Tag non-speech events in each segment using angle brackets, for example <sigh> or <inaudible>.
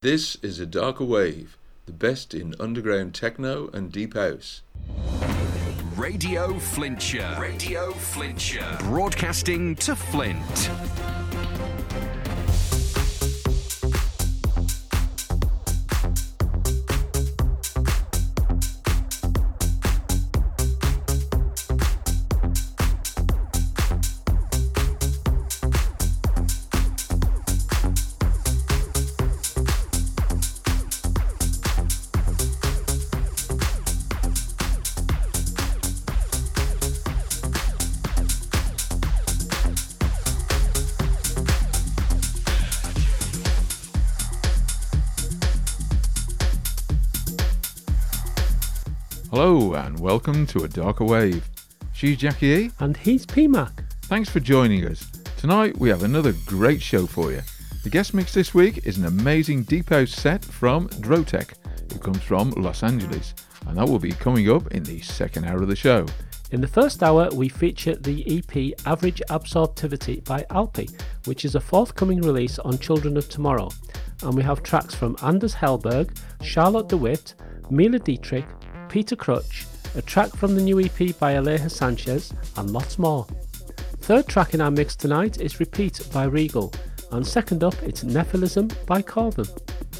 This is a darker wave, the best in underground techno and deep house. Radio Flintshire. Radio Flintshire. Broadcasting to Flint. Welcome to A Darker Wave. She's Jackie E. And he's PMAC. Thanks for joining us. Tonight we have another great show for you. The guest mix this week is an amazing deep house set from Drotec, who comes from Los Angeles, and that will be coming up in the second hour of the show. In the first hour, we feature the EP Average Absorptivity by Alpi, which is a forthcoming release on Children of Tomorrow. And we have tracks from Anders Hellberg, Charlotte de Witte, Mila Dietrich, Peter Cruch, a track from the new EP by Aleja Sanchez, and lots more. Third track in our mix tonight is Repeat by Regal, and second up it's Nephilism by Corvum.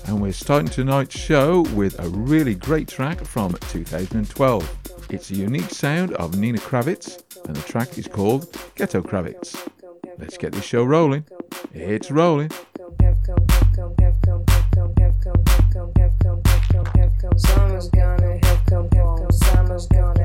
And we're starting tonight's show with a really great track from 2012. It's a unique sound of Nina Kraviz, and the track is called Ghetto Kraviz. Let's get this show rolling. It's rolling. Summer's gonna have come home. Summer's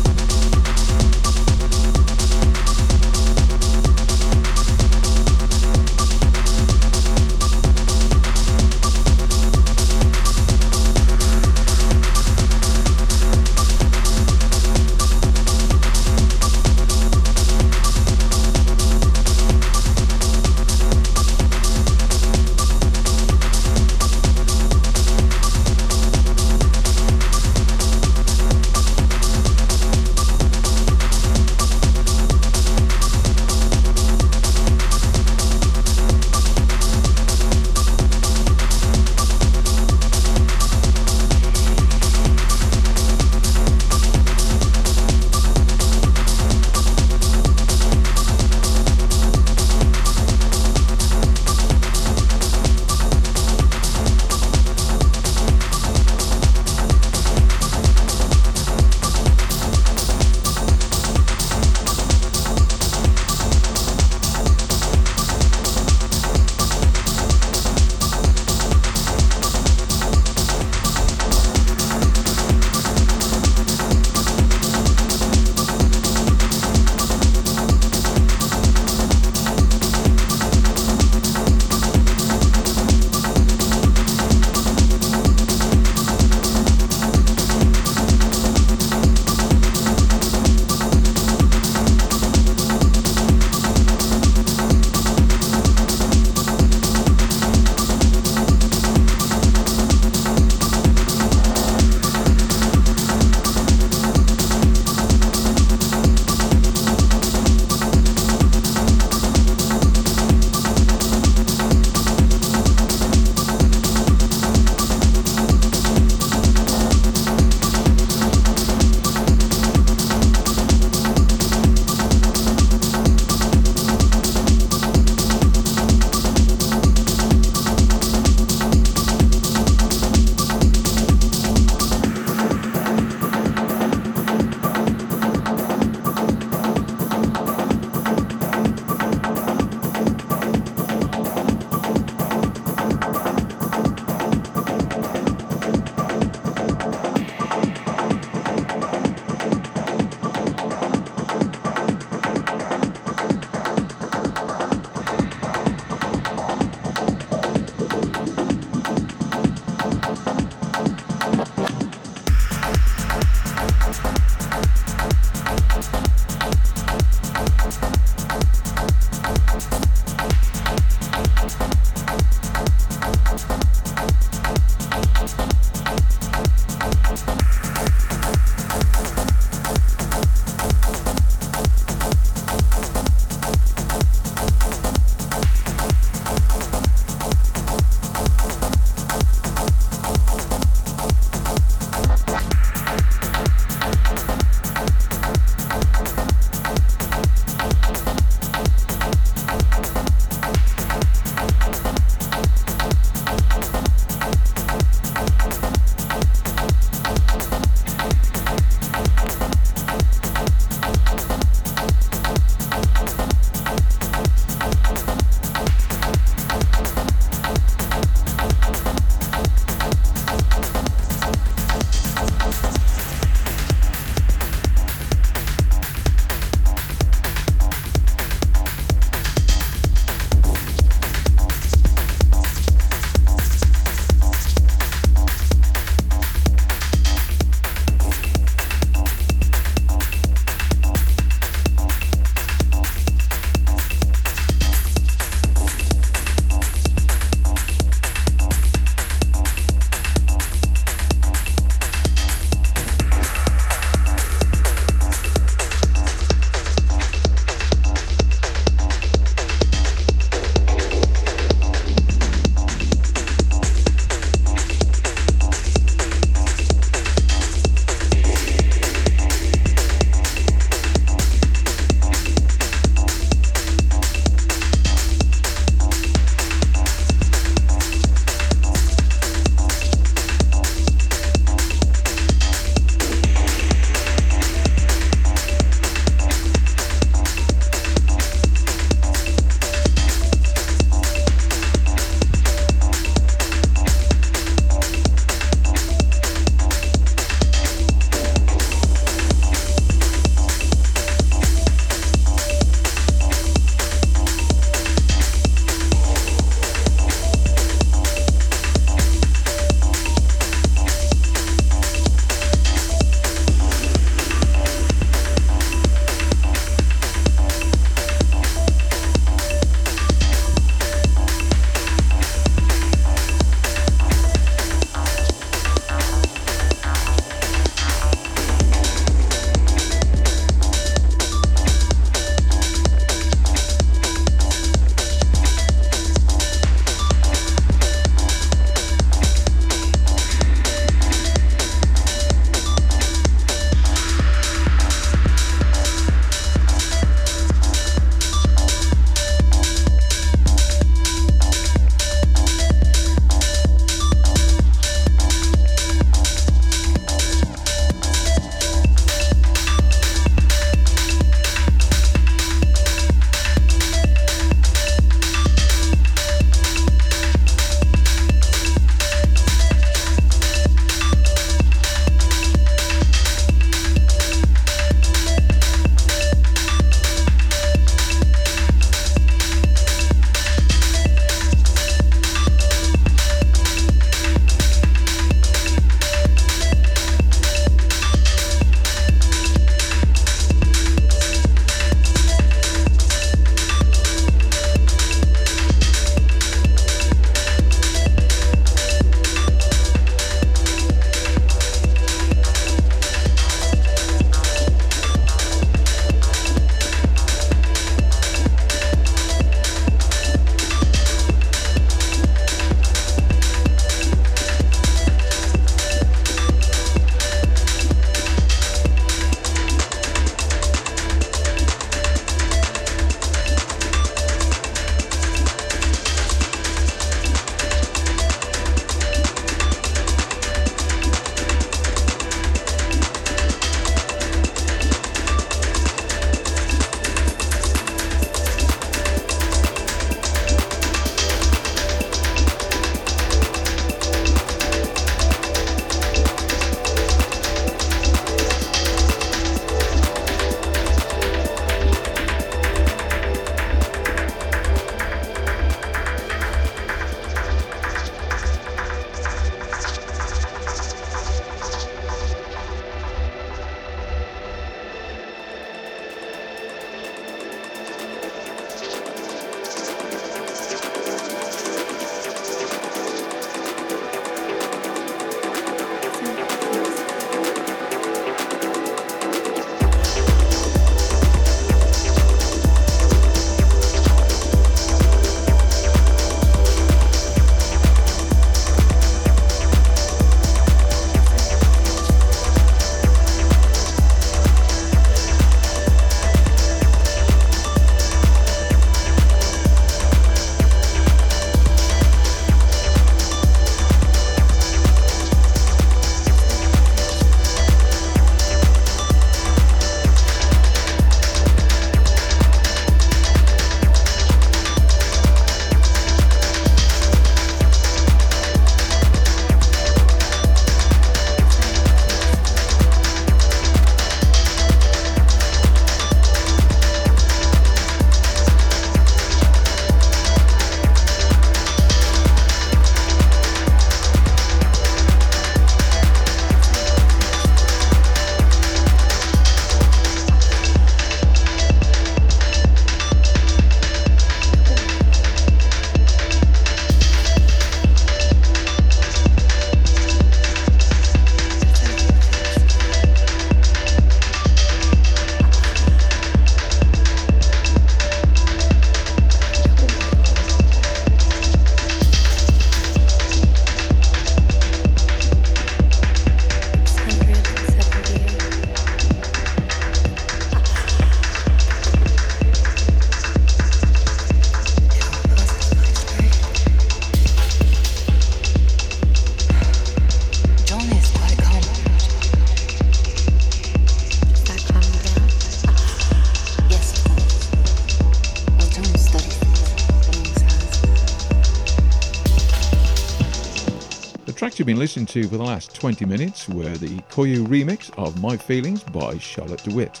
you've been listening to for the last 20 minutes were the Coyu remix of My Feelings by Charlotte de Witte,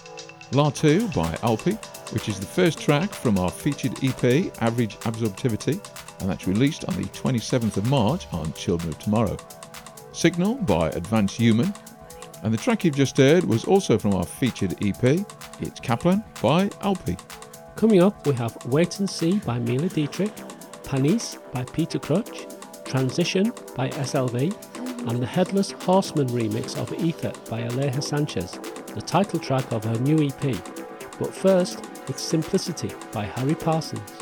La 2 by Alpi, which is the first track from our featured EP, Average Absorptivity, and that's released on the 27th of March on Children of Tomorrow. Signal by Advanced Human, and the track you've just heard was also from our featured EP, It's Kaplan by Alpi. Coming up, we have Wait and See by Mila Dietrich, Panis by Peter Cruch, Transition by SLV, and the Headless Horseman remix of Ether by Aleja Sanchez, the title track of her new EP. But first, it's Simplicity by Harry Parsons.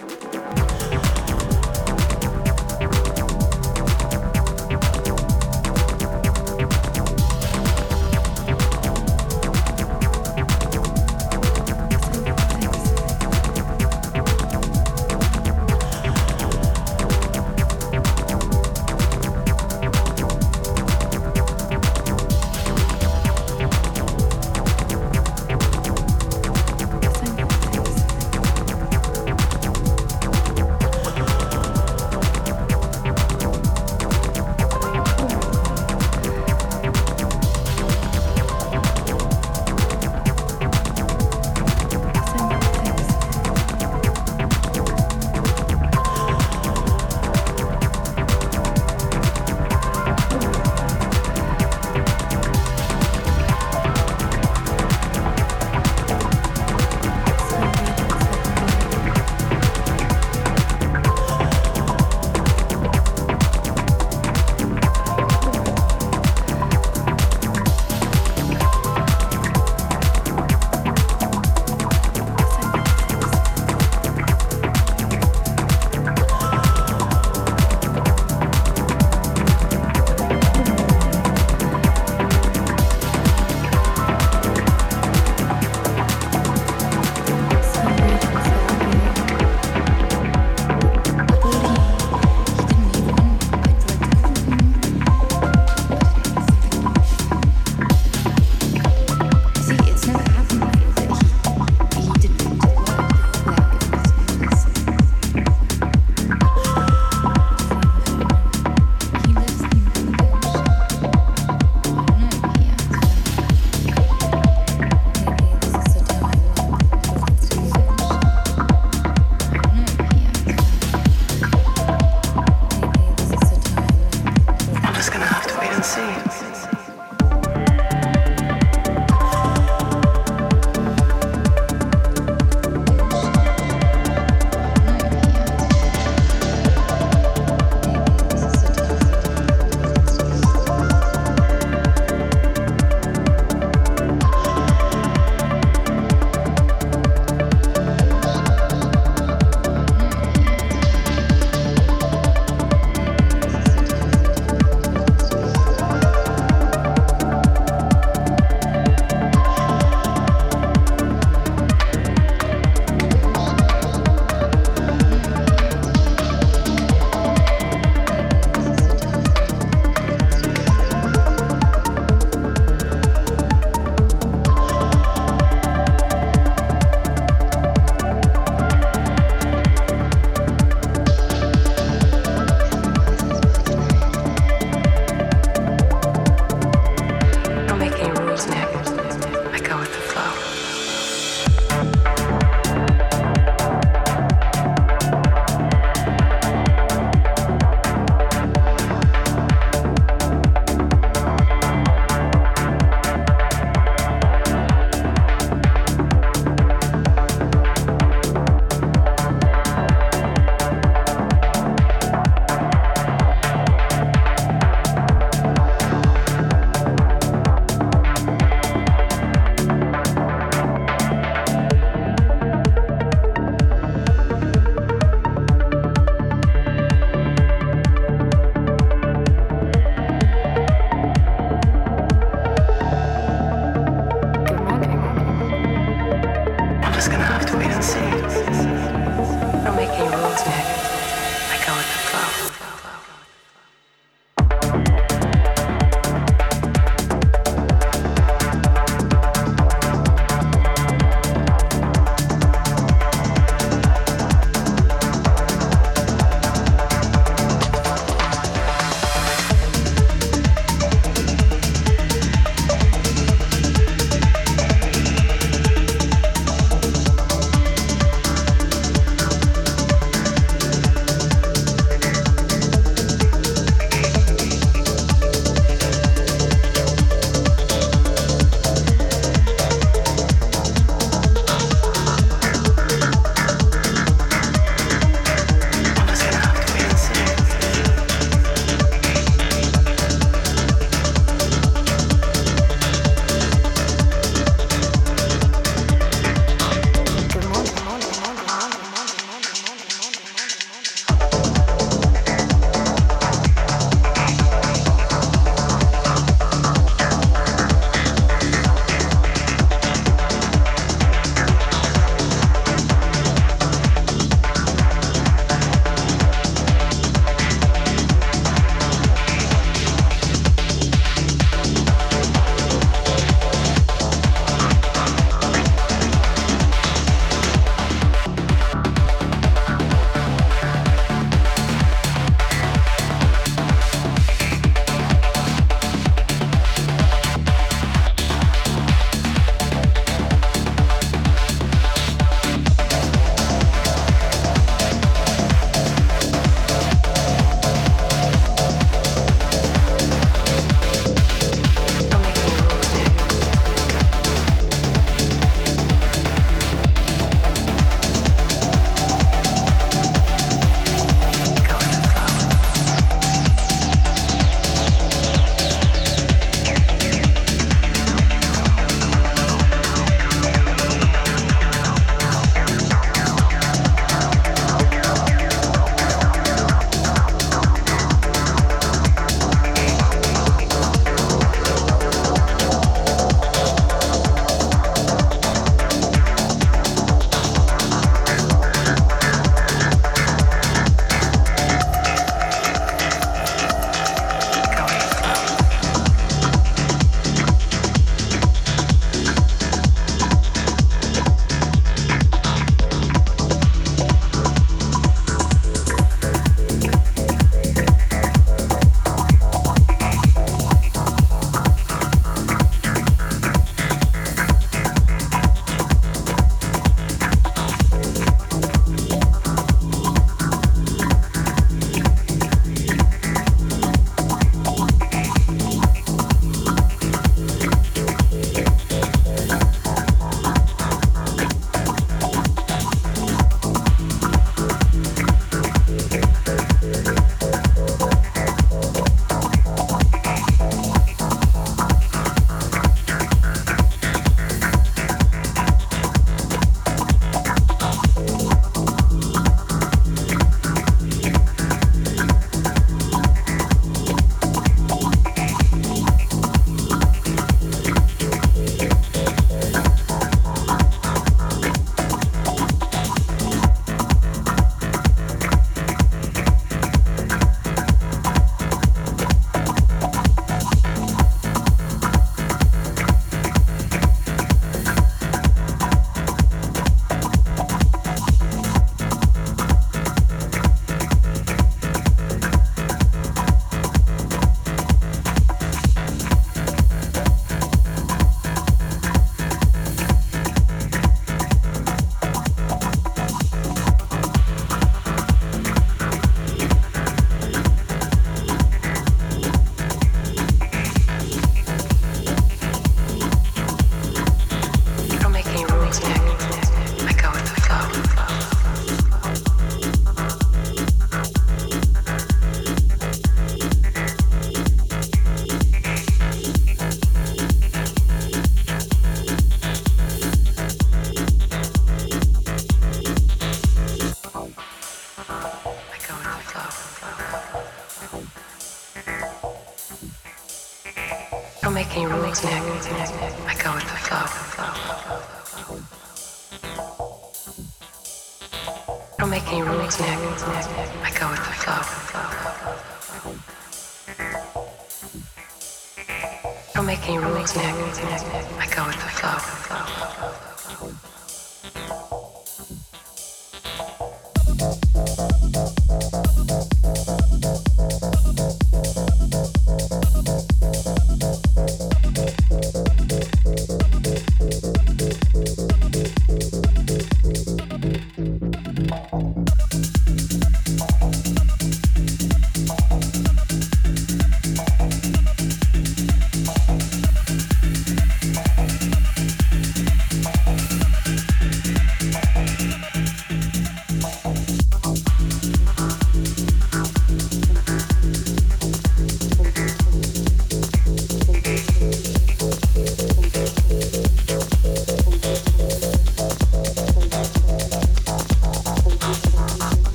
I go with the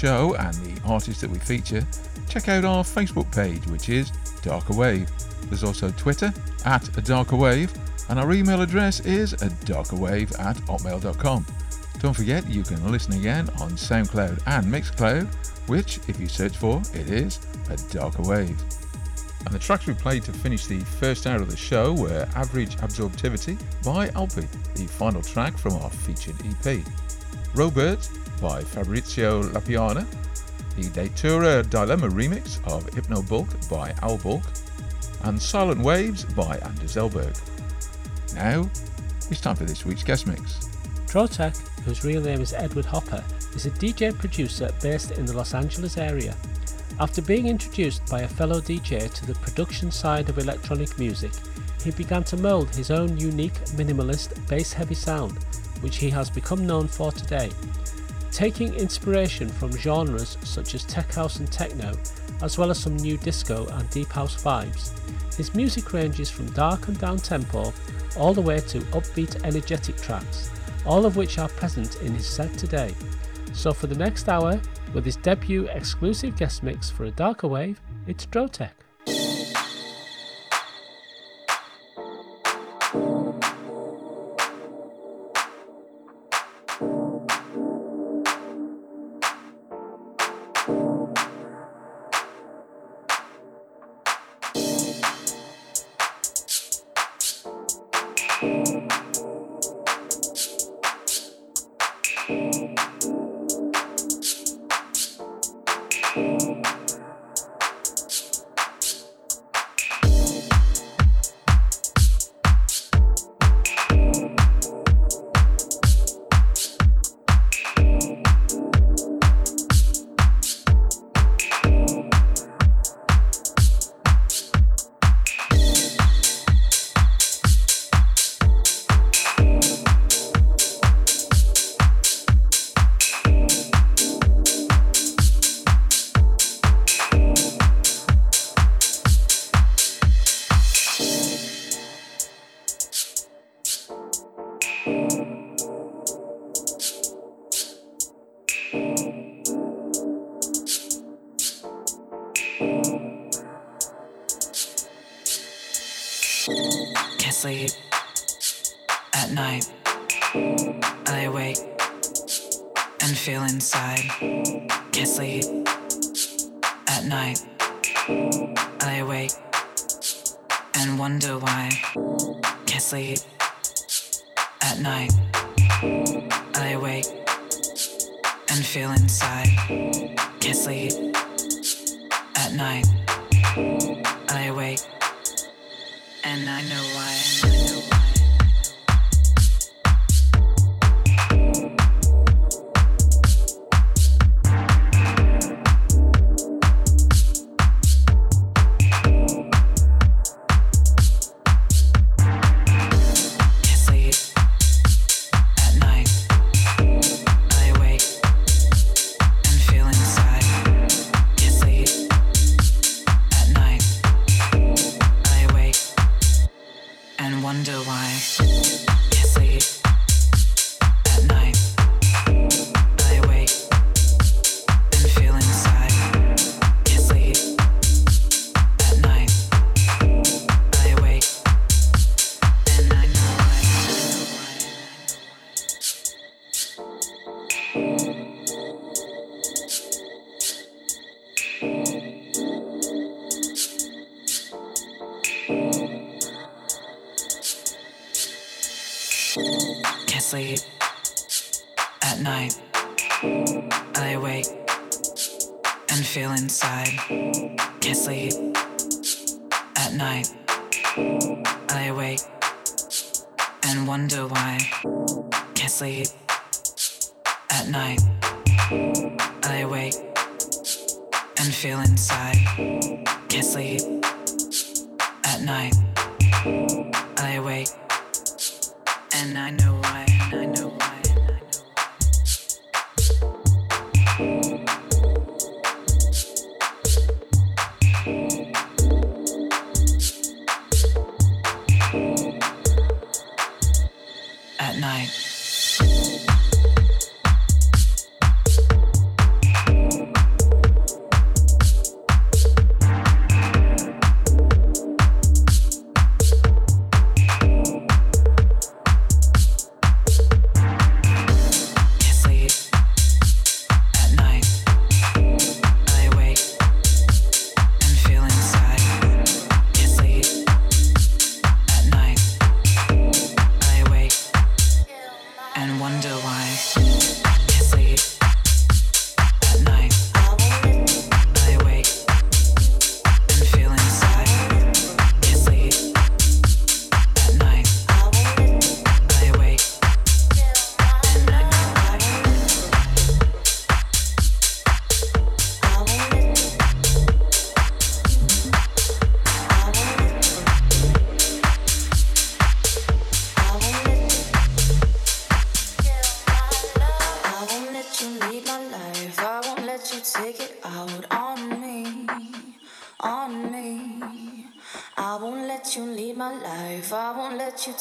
show and the artists that we feature, check out our Facebook page, which is Darker Wave. There's also Twitter at a Darker Wave, and our email address is a darkerwave at hotmail.com. Don't forget you can listen again on SoundCloud and Mixcloud, which, if you search for, it is a Darker Wave. And the tracks we played to finish the first hour of the show were Average Absorptivity by Alpi, the final track from our featured EP. Robert by Fabrizio Lapiana, the Datura Dilemma remix of Hypno Bulk by Al Bulk, and Silent Waves by Anders Hellberg. Now, it's time for this week's guest mix. Drotec, whose real name is Edward Hopper, is a DJ producer based in the Los Angeles area. After being introduced by a fellow DJ to the production side of electronic music, he began to mould his own unique minimalist bass heavy sound, which he has become known for today. Taking inspiration from genres such as tech house and techno, as well as some nudisco and deep house vibes, his music ranges from dark and down tempo all the way to upbeat energetic tracks, all of which are present in his set today. So for the next hour, with his debut exclusive guest mix for a darker wave, it's Drotec.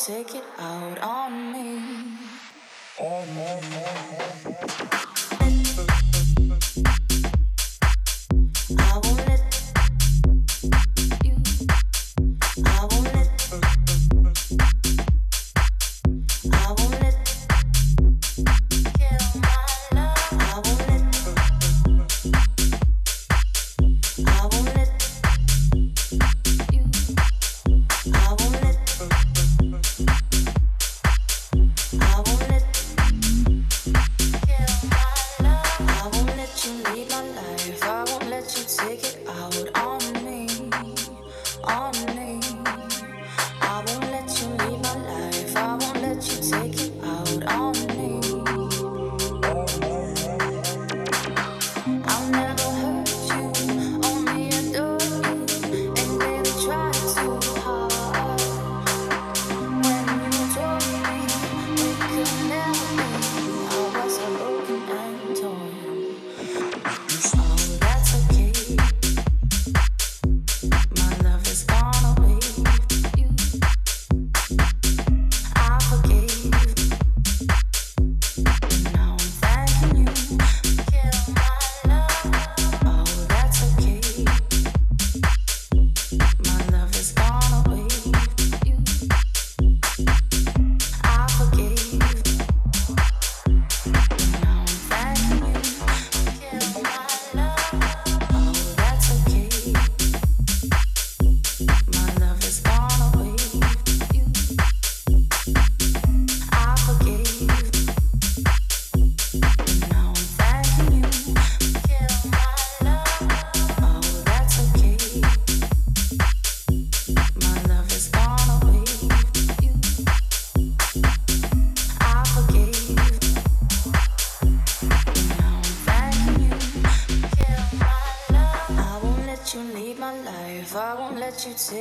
take it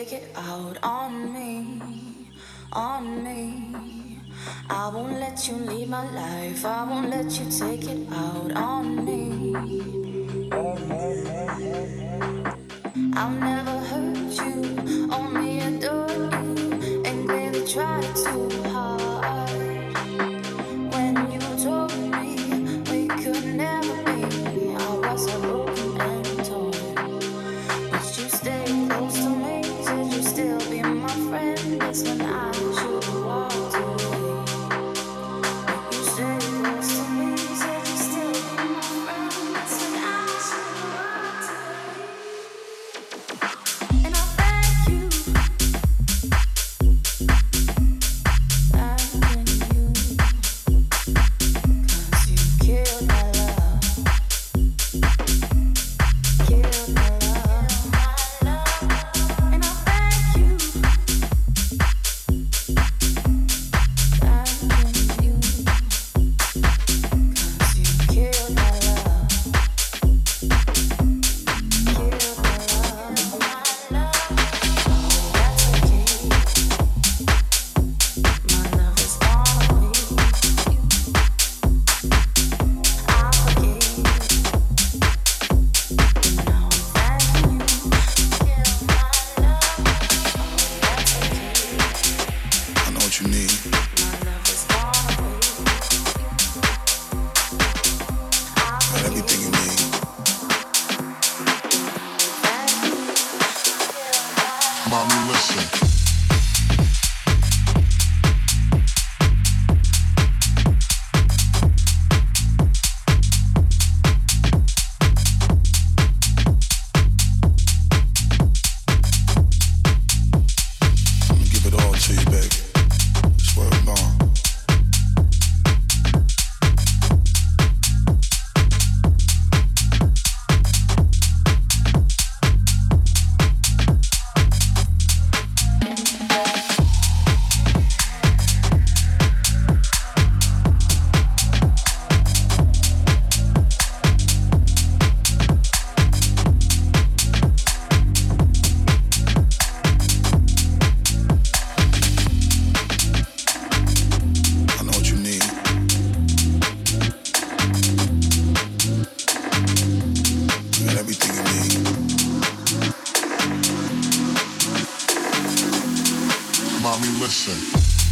take it out on me, on me. I won't let you leave my life. I won't let you take it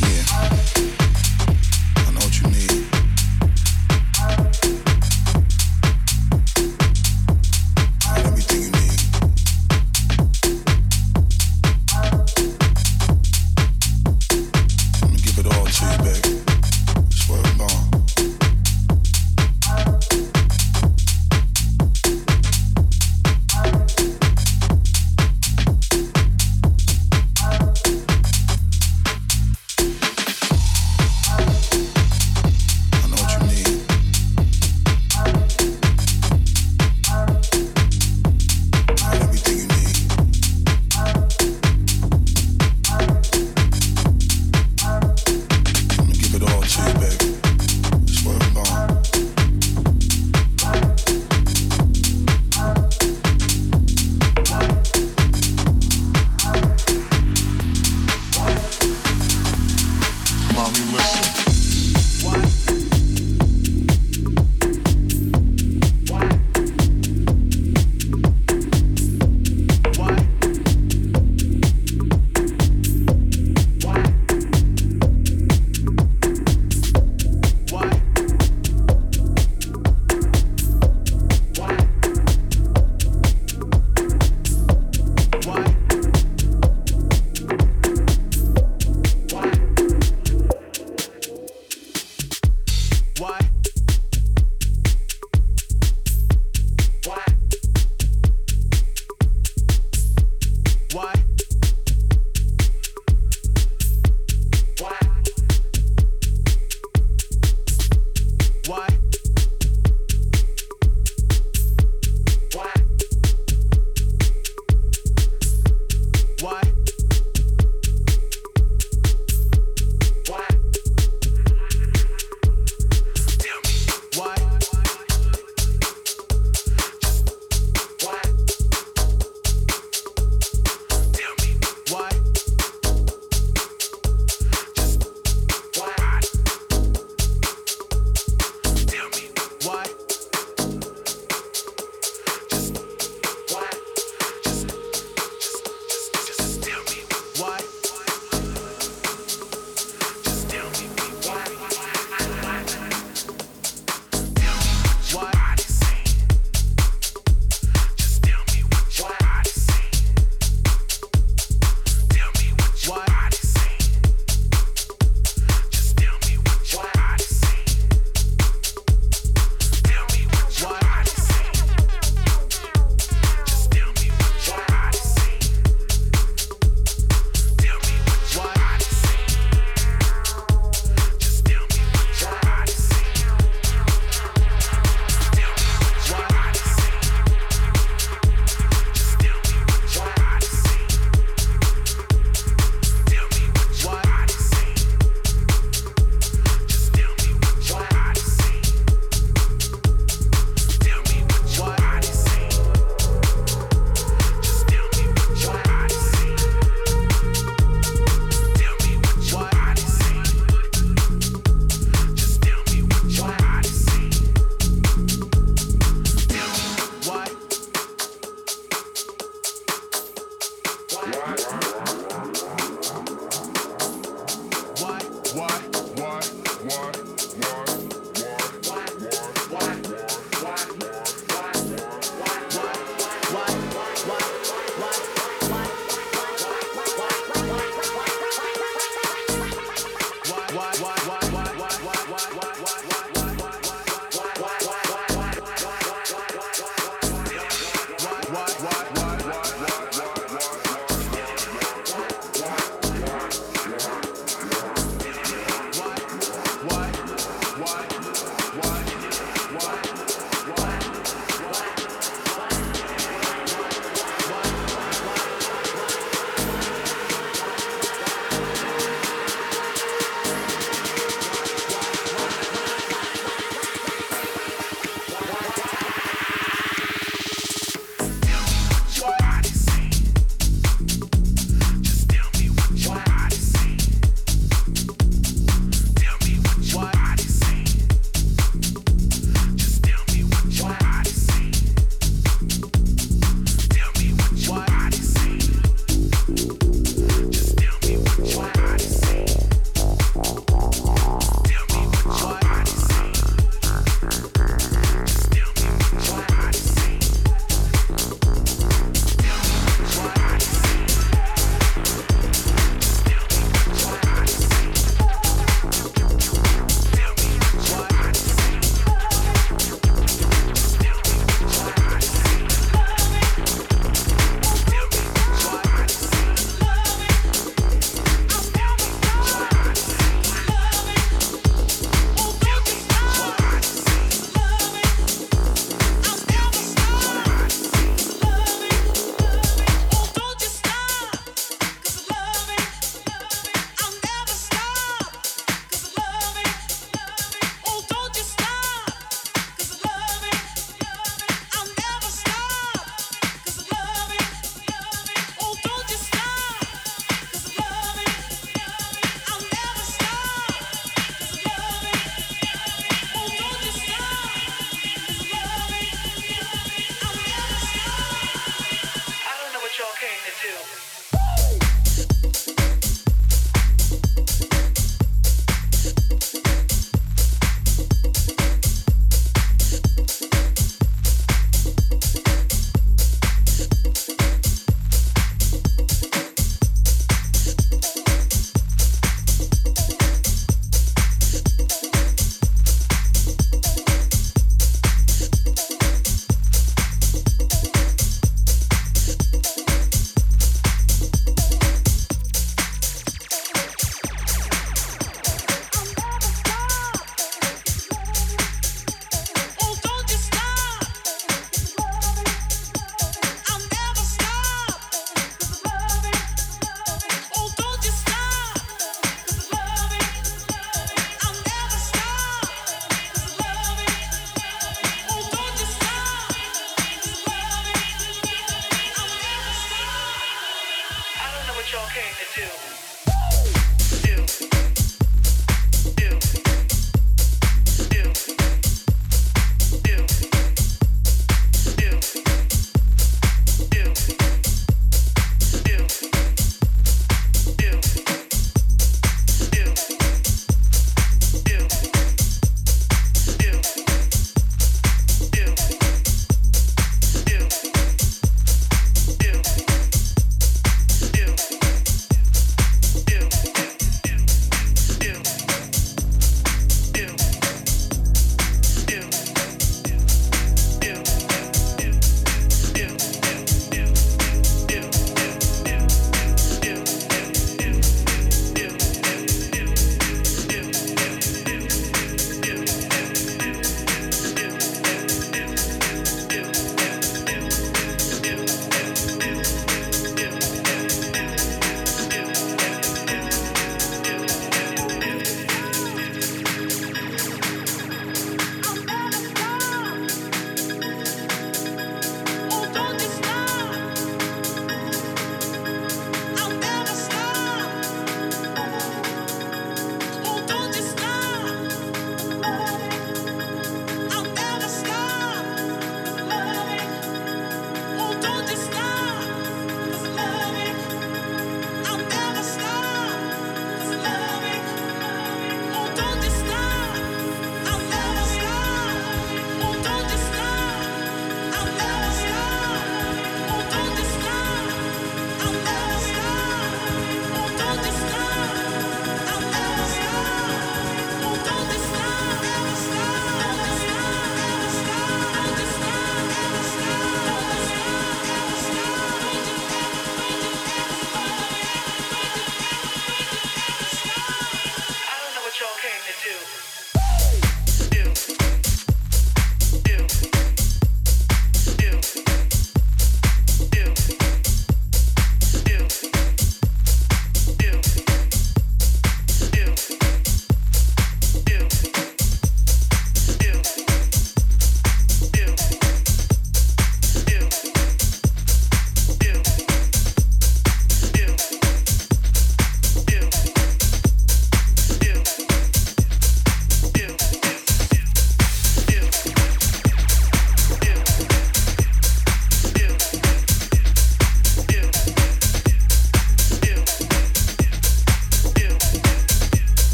Yeah. I know what you need.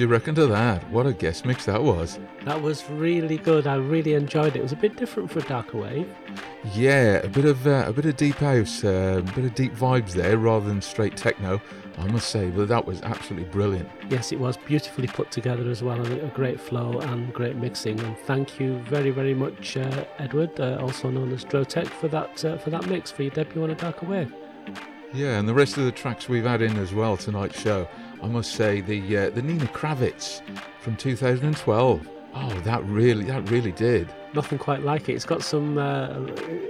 Do you reckon to that? What a guest mix that was. That was really good. I really enjoyed it. It was a bit different for Darker Wave. Yeah, a bit of uh, a bit of deep house, uh, a bit of deep vibes there, rather than straight techno. I must say, but that was absolutely brilliant. Yes, it was beautifully put together as well, and a great flow and great mixing. And thank you very, very much, uh, Edward, uh, also known as Drotec, for that uh, for that mix for your debut on a Darker Wave. Yeah, and the rest of the tracks we've had in as well tonight's show. I must say the uh, the Nina Kraviz from 2012. Oh, that really that really did. Nothing quite like it. It's got some uh,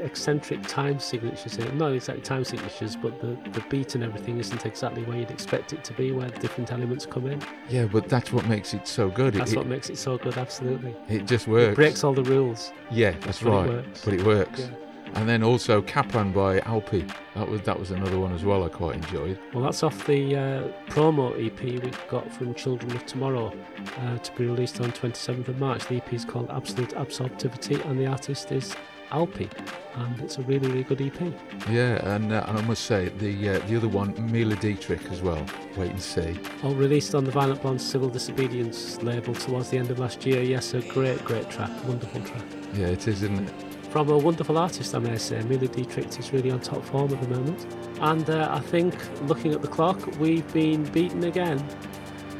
eccentric time signatures in it. Not exactly time signatures, but the, the beat and everything isn't exactly where you'd expect it to be, where the different elements come in. Yeah, but that's what makes it so good. That's it, what makes it so good, absolutely. it just works. It breaks all the rules. Yeah, that's, it right. works. But it works. Yeah. And then also Kaplan by Alpi. That was that was another one as well I quite enjoyed. Well, that's off the uh, promo EP we got from Children of Tomorrow uh, to be released on 27th of March. The EP is called Absolute Absorptivity, and the artist is Alpi, and it's a really, really good EP. Yeah, and, uh, and I must say the uh, the other one, Mila Dietrich as well. Wait and see. All released on the Violent Blonde Civil Disobedience label towards the end of last year. Yes, a great, great track, wonderful track. Yeah, it is, isn't it? From a wonderful artist, I may say. Mila Dietrich is really on top form at the moment. And uh, I think, looking at the clock, we've been beaten again.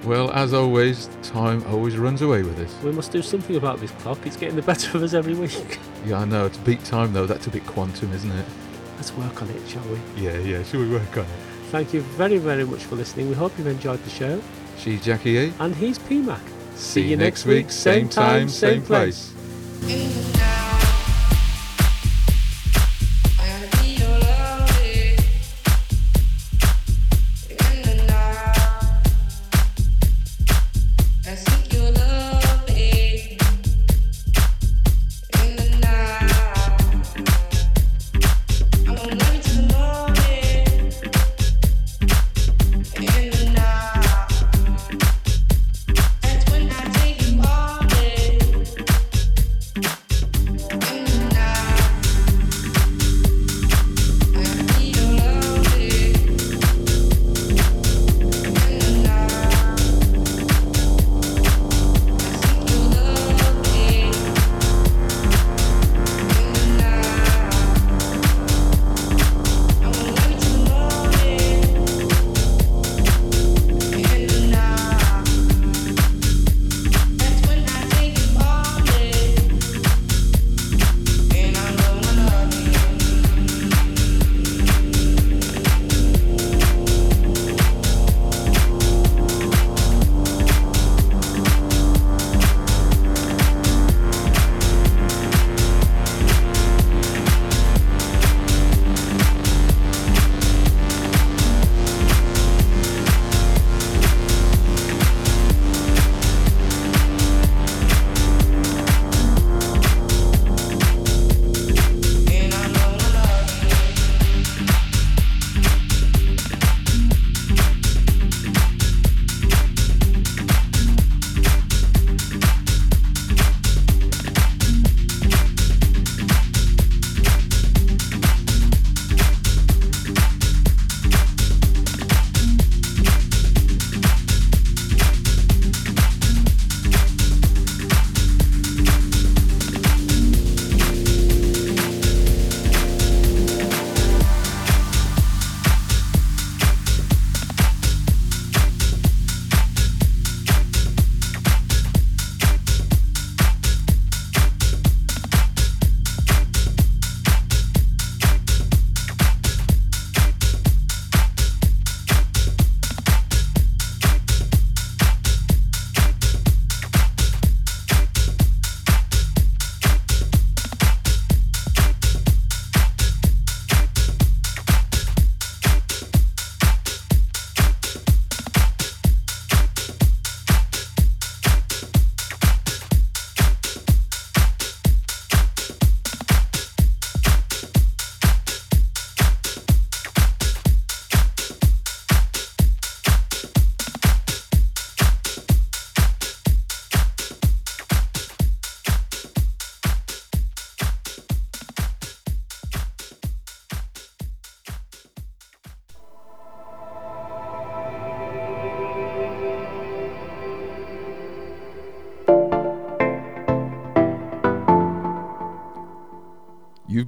Well, as always, time always runs away with us. We must do something about this clock. It's getting the better of us every week. <laughs> Yeah, I know. It's beat time though. That's a bit quantum, isn't it? Let's work on it, shall we? Yeah, yeah. Shall we work on it? Thank you very, very much for listening. We hope you've enjoyed the show. She's Jackie E. And he's PMAC. See you next week, same time, same place. That's